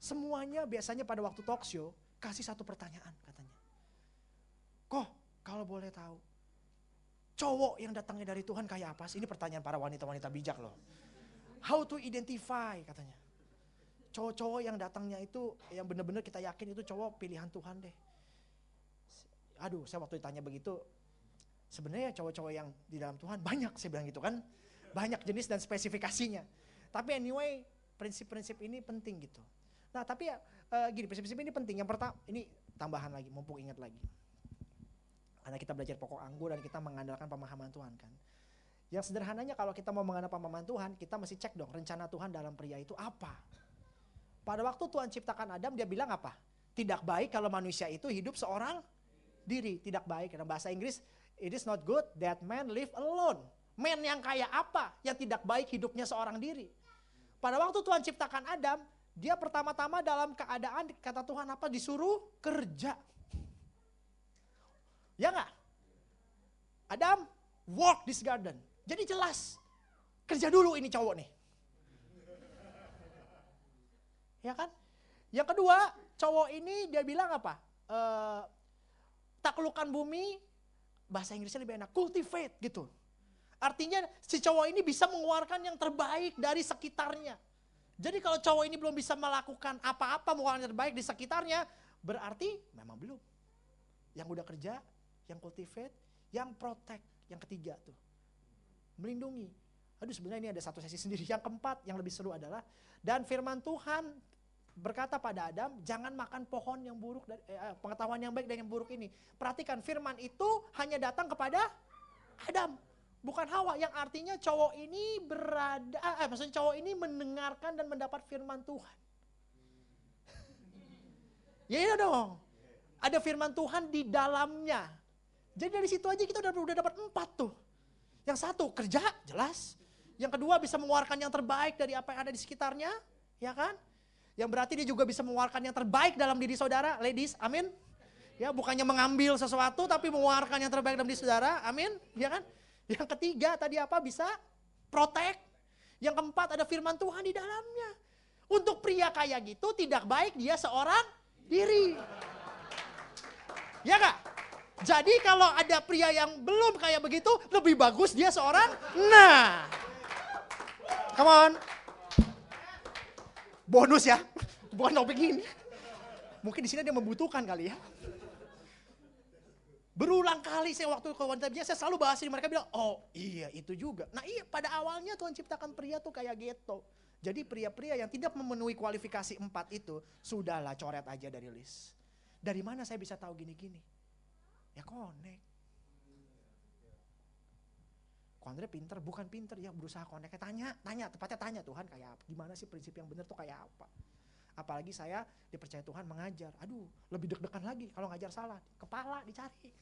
Semuanya biasanya pada waktu talk show kasih satu pertanyaan katanya. Kok kalau boleh tahu, cowok yang datangnya dari Tuhan kayak apa sih? Ini pertanyaan para wanita-wanita bijak loh. How to identify katanya. Cowok-cowok yang datangnya itu yang benar-benar kita yakin itu cowok pilihan Tuhan deh. Aduh, saya waktu ditanya begitu, sebenarnya cowok-cowok yang di dalam Tuhan banyak saya bilang gitu kan. Banyak jenis dan spesifikasinya. Tapi anyway, prinsip-prinsip ini penting gitu. Nah, tapi ya uh, gini, prinsip-prinsip ini penting. Yang pertama, ini tambahan lagi, mumpung ingat lagi Karena kita belajar pokok anggur dan kita mengandalkan pemahaman Tuhan kan. Yang sederhananya kalau kita mau mengandalkan pemahaman Tuhan, kita mesti cek dong rencana Tuhan dalam pria itu apa. Pada waktu Tuhan ciptakan Adam, dia bilang apa? Tidak baik kalau manusia itu hidup seorang diri. Tidak baik. Dalam bahasa Inggris, it is not good that man live alone. Man yang kayak apa? Yang tidak baik hidupnya seorang diri. Pada waktu Tuhan ciptakan Adam, dia pertama-tama dalam keadaan kata Tuhan apa? Disuruh kerja. Ya nggak? Adam, walk this garden. Jadi jelas, kerja dulu ini cowok nih. Ya kan? Yang kedua, cowok ini dia bilang apa? E, taklukan bumi, bahasa Inggrisnya lebih enak, cultivate gitu. Artinya si cowok ini bisa mengeluarkan yang terbaik dari sekitarnya. Jadi kalau cowok ini belum bisa melakukan apa-apa mengeluarkan yang terbaik di sekitarnya, berarti memang belum. Yang udah kerja, yang cultivate, yang protect, yang ketiga tuh. Melindungi. Aduh sebenarnya ini ada satu sesi sendiri. Yang keempat yang lebih seru adalah dan firman Tuhan berkata pada Adam, jangan makan pohon yang buruk dari eh, eh, pengetahuan yang baik dan yang buruk ini. Perhatikan firman itu hanya datang kepada Adam, bukan Hawa yang artinya cowok ini berada eh maksudnya cowok ini mendengarkan dan mendapat firman Tuhan. ya iya dong. Ada firman Tuhan di dalamnya. Jadi dari situ aja kita udah udah dapat empat tuh. Yang satu kerja jelas. Yang kedua bisa mengeluarkan yang terbaik dari apa yang ada di sekitarnya, ya kan? Yang berarti dia juga bisa mengeluarkan yang terbaik dalam diri saudara, ladies, amin. Ya, bukannya mengambil sesuatu tapi mengeluarkan yang terbaik dalam diri saudara, amin, ya kan? Yang ketiga tadi apa? Bisa protect. Yang keempat ada firman Tuhan di dalamnya. Untuk pria kayak gitu tidak baik dia seorang diri. Ya kak? Jadi kalau ada pria yang belum kayak begitu, lebih bagus dia seorang. Nah, come on. Bonus ya, bukan topik ini. Mungkin di sini dia membutuhkan kali ya. Berulang kali saya waktu ke wanita biasa saya selalu bahas ini mereka bilang, oh iya itu juga. Nah iya pada awalnya Tuhan ciptakan pria tuh kayak gitu. Jadi pria-pria yang tidak memenuhi kualifikasi empat itu, sudahlah coret aja dari list. Dari mana saya bisa tahu gini-gini? Ya connect. Kondre pinter, bukan pinter, ya berusaha connect. Tanya, tanya, tepatnya tanya Tuhan kayak apa? Gimana sih prinsip yang benar tuh kayak apa? Apalagi saya dipercaya Tuhan mengajar. Aduh, lebih deg-degan lagi kalau ngajar salah. Kepala dicari.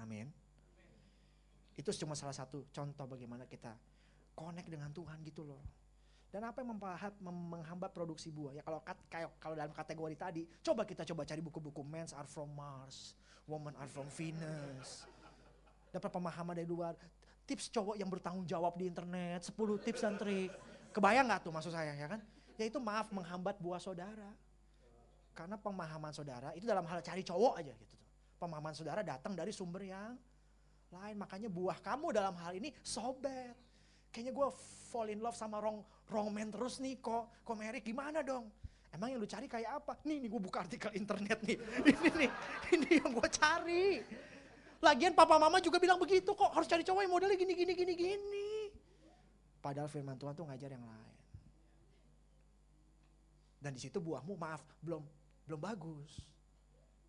Amin. Itu cuma salah satu contoh bagaimana kita connect dengan Tuhan gitu loh. Dan apa yang mempahat, menghambat produksi buah? Ya kalau kayak kalau dalam kategori tadi, coba kita coba cari buku-buku Men's are from Mars, Women are from Venus. Dapat pemahaman dari luar. Tips cowok yang bertanggung jawab di internet, 10 tips dan trik. Kebayang nggak tuh maksud saya ya kan? Yaitu maaf menghambat buah saudara. Karena pemahaman saudara itu dalam hal cari cowok aja gitu. Pemahaman saudara datang dari sumber yang lain. Makanya buah kamu dalam hal ini sobet. Kayaknya gue fall in love sama wrong, wrong man terus nih kok. Kok Mary gimana dong? Emang yang lu cari kayak apa? Nih, nih gue buka artikel internet nih. Ini nih, ini yang gue cari. Lagian papa mama juga bilang begitu kok. Harus cari cowok yang modelnya gini, gini, gini, gini. Padahal firman Tuhan tuh ngajar yang lain. Dan di situ buahmu maaf belum belum bagus.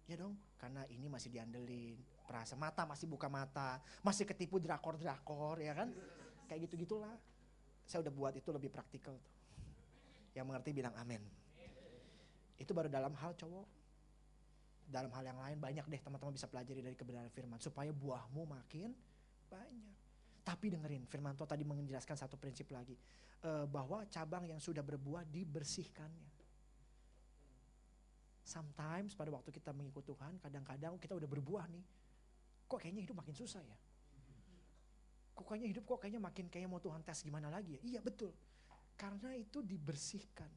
Ya dong, karena ini masih diandelin. Perasa mata masih buka mata, masih ketipu drakor-drakor ya kan? Kayak gitu-gitulah. Saya udah buat itu lebih praktikal. Yang mengerti bilang amin. Itu baru dalam hal cowok. Dalam hal yang lain banyak deh teman-teman bisa pelajari dari kebenaran firman. Supaya buahmu makin banyak. Tapi dengerin firman Tuhan tadi menjelaskan satu prinsip lagi. Uh, bahwa cabang yang sudah berbuah dibersihkannya. Sometimes pada waktu kita mengikut Tuhan, kadang-kadang kita udah berbuah nih. Kok kayaknya hidup makin susah ya? kok kayaknya hidup kok kayaknya makin kayak mau Tuhan tes gimana lagi ya? Iya betul. Karena itu dibersihkan.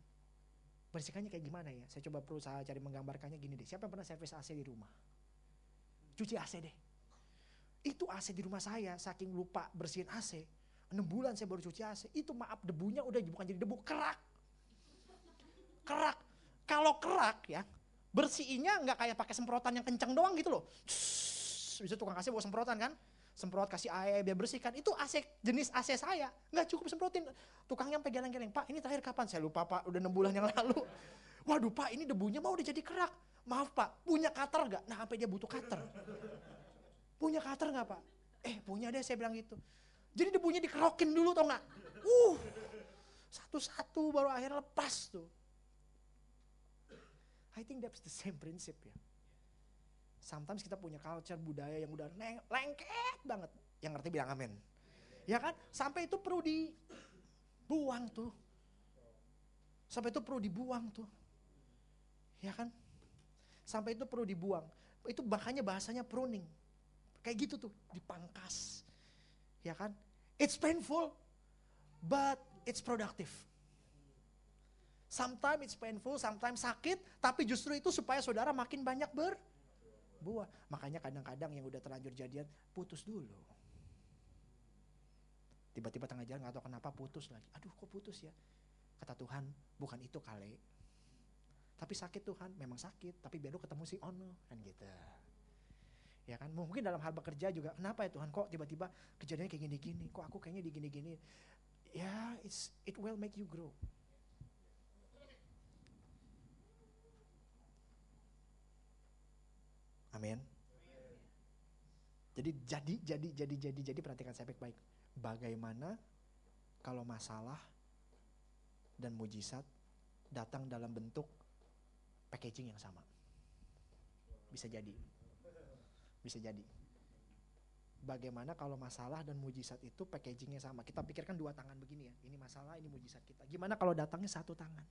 Bersihkannya kayak gimana ya? Saya coba berusaha cari menggambarkannya gini deh. Siapa yang pernah servis AC di rumah? Cuci AC deh. Itu AC di rumah saya, saking lupa bersihin AC. 6 bulan saya baru cuci AC. Itu maaf debunya udah bukan jadi debu, kerak. Kerak. Kalau kerak ya, bersihinnya nggak kayak pakai semprotan yang kencang doang gitu loh. Bisa tukang AC bawa semprotan kan? Semprot kasih air biar bersihkan itu AC jenis AC saya nggak cukup semprotin tukangnya sampai geleng-geleng pak ini terakhir kapan saya lupa pak udah enam bulan yang lalu waduh pak ini debunya mau udah jadi kerak maaf pak, punya cutter nggak? Nah sampai dia butuh cutter. Punya cutter nggak pak? Eh punya deh saya bilang gitu. Jadi debunya dikerokin dulu tau nggak? Uh, satu-satu baru akhirnya lepas tuh. I think that's the same prinsip ya. Sometimes kita punya culture budaya yang udah lengket banget. Yang ngerti bilang amin. Ya kan? Sampai itu perlu dibuang tuh. Sampai itu perlu dibuang tuh. Ya kan? Sampai itu perlu dibuang. Itu makanya bahasanya pruning. Kayak gitu tuh, dipangkas. Ya kan? It's painful, but it's productive. Sometimes it's painful, sometimes sakit, tapi justru itu supaya saudara makin banyak berbuah. Makanya kadang-kadang yang udah terlanjur jadian, putus dulu. Tiba-tiba tengah jalan gak tahu kenapa putus lagi. Aduh kok putus ya? Kata Tuhan, bukan itu kali. Tapi sakit Tuhan, memang sakit. Tapi biar lu ketemu si Ono, kan gitu. Ya kan, mungkin dalam hal bekerja juga, kenapa ya Tuhan kok tiba-tiba kejadiannya kayak gini-gini, kok aku kayaknya di gini-gini. Ya, it's, it will make you grow. Amin. Jadi jadi jadi jadi jadi jadi perhatikan saya baik-baik. Bagaimana kalau masalah dan mujizat datang dalam bentuk packaging yang sama? Bisa jadi. Bisa jadi. Bagaimana kalau masalah dan mujizat itu packagingnya sama? Kita pikirkan dua tangan begini ya. Ini masalah, ini mujizat kita. Gimana kalau datangnya satu tangan?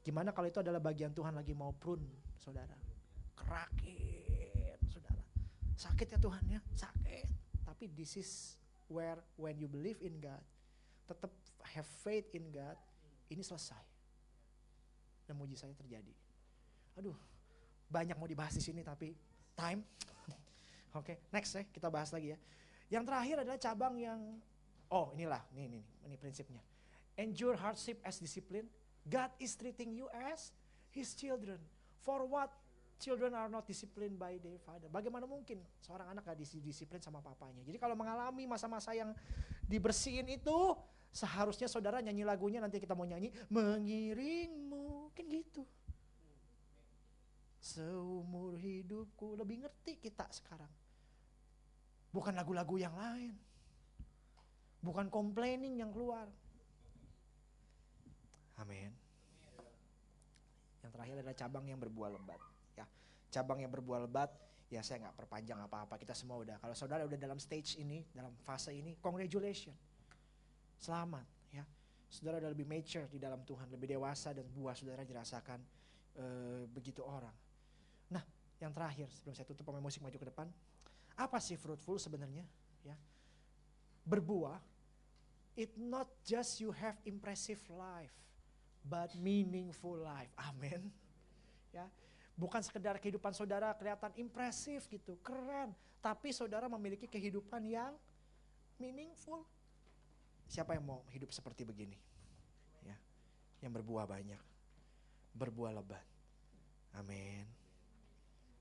Gimana kalau itu adalah bagian Tuhan lagi mau prune, saudara? Kerakit, saudara. Sakit ya Tuhan ya, sakit. Tapi this is where when you believe in God, tetap have faith in God, ini selesai. Dan mujizatnya terjadi. Aduh, banyak mau dibahas di sini tapi time. Oke, okay, next ya, kita bahas lagi ya. Yang terakhir adalah cabang yang oh inilah, ini ini ini prinsipnya. Endure hardship as discipline. God is treating you as his children. For what children are not disciplined by their father. Bagaimana mungkin seorang anak gak disiplin sama papanya? Jadi kalau mengalami masa-masa yang dibersihin itu, seharusnya saudara nyanyi lagunya nanti kita mau nyanyi, mengiringmu, kan gitu. Seumur hidupku lebih ngerti kita sekarang. Bukan lagu-lagu yang lain. Bukan complaining yang keluar. Amin. Yang terakhir adalah cabang yang berbuah lebat cabang yang berbuah lebat, ya saya nggak perpanjang apa-apa. Kita semua udah. Kalau saudara udah dalam stage ini, dalam fase ini, congratulations. Selamat ya. Saudara udah lebih mature di dalam Tuhan, lebih dewasa dan buah saudara dirasakan uh, begitu orang. Nah, yang terakhir sebelum saya tutup pemain musik maju ke depan, apa sih fruitful sebenarnya? Ya, berbuah. It not just you have impressive life, but meaningful life. Amin. Ya, Bukan sekedar kehidupan saudara kelihatan impresif gitu, keren. Tapi saudara memiliki kehidupan yang meaningful. Siapa yang mau hidup seperti begini? Ya, yang berbuah banyak, berbuah lebat. Amin.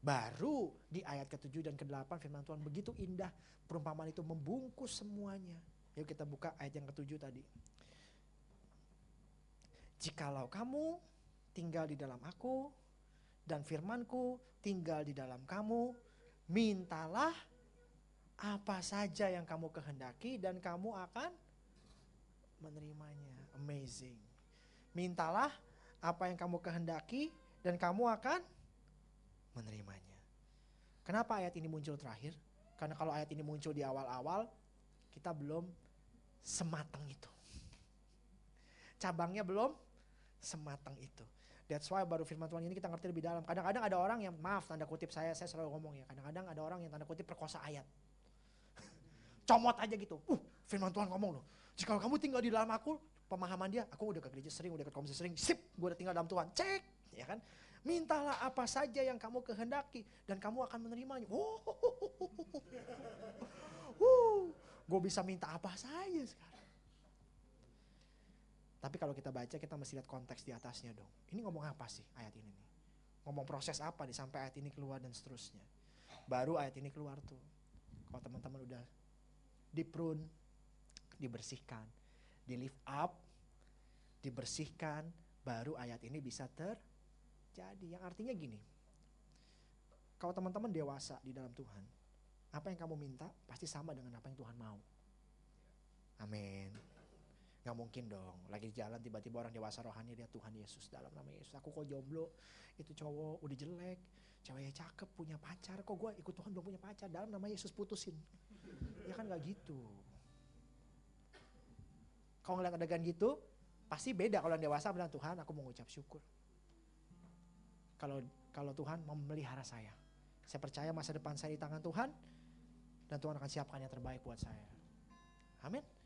Baru di ayat ke-7 dan ke-8 firman Tuhan begitu indah perumpamaan itu membungkus semuanya. Yuk kita buka ayat yang ke-7 tadi. Jikalau kamu tinggal di dalam aku dan firmanku tinggal di dalam kamu, mintalah apa saja yang kamu kehendaki dan kamu akan menerimanya. Amazing. Mintalah apa yang kamu kehendaki dan kamu akan menerimanya. Kenapa ayat ini muncul terakhir? Karena kalau ayat ini muncul di awal-awal, kita belum sematang itu. Cabangnya belum sematang itu. That's why baru firman Tuhan ini kita ngerti lebih dalam. Kadang-kadang ada orang yang maaf tanda kutip saya saya selalu ngomong ya. Kadang-kadang ada orang yang tanda kutip perkosa ayat. Comot aja gitu. Uh, firman Tuhan ngomong loh. Jika kamu tinggal di dalam aku, pemahaman dia, aku udah ke gereja sering, udah ke komisi sering, sip, gue udah tinggal dalam Tuhan. Cek, ya kan? Mintalah apa saja yang kamu kehendaki dan kamu akan menerimanya. Oh, uh, gue bisa minta apa saja sekarang. Tapi kalau kita baca kita mesti lihat konteks di atasnya dong. Ini ngomong apa sih ayat ini nih? Ngomong proses apa nih sampai ayat ini keluar dan seterusnya. Baru ayat ini keluar tuh. Kalau teman-teman udah diprun, dibersihkan, di lift up, dibersihkan, baru ayat ini bisa ter jadi. Yang artinya gini, kalau teman-teman dewasa di dalam Tuhan, apa yang kamu minta pasti sama dengan apa yang Tuhan mau. Amin. Gak mungkin dong, lagi jalan tiba-tiba orang dewasa rohani dia Tuhan Yesus dalam nama Yesus. Aku kok jomblo, itu cowok udah jelek, ceweknya cakep, punya pacar, kok gue ikut Tuhan belum punya pacar, dalam nama Yesus putusin. Ya kan gak gitu. Kalau ngeliat adegan gitu, pasti beda kalau yang dewasa bilang Tuhan aku mau ngucap syukur. Kalau kalau Tuhan memelihara saya. Saya percaya masa depan saya di tangan Tuhan dan Tuhan akan siapkan yang terbaik buat saya. Amin.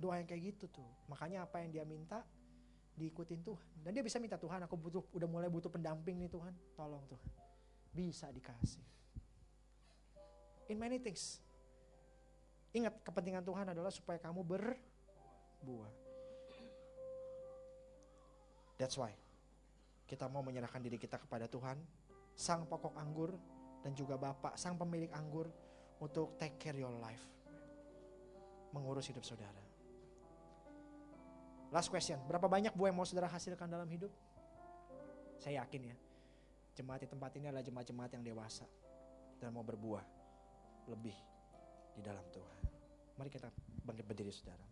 Doa yang kayak gitu tuh. Makanya apa yang dia minta diikutin Tuhan. Dan dia bisa minta Tuhan aku butuh udah mulai butuh pendamping nih Tuhan. Tolong Tuhan. Bisa dikasih. In many things. Ingat kepentingan Tuhan adalah supaya kamu berbuah. That's why kita mau menyerahkan diri kita kepada Tuhan, sang pokok anggur dan juga Bapak, sang pemilik anggur untuk take care your life. Mengurus hidup saudara. Last question, berapa banyak buah yang mau saudara hasilkan dalam hidup? Saya yakin ya, jemaat di tempat ini adalah jemaat-jemaat yang dewasa dan mau berbuah lebih di dalam Tuhan. Mari kita bangkit berdiri saudara.